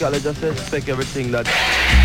Basically, I just expect everything that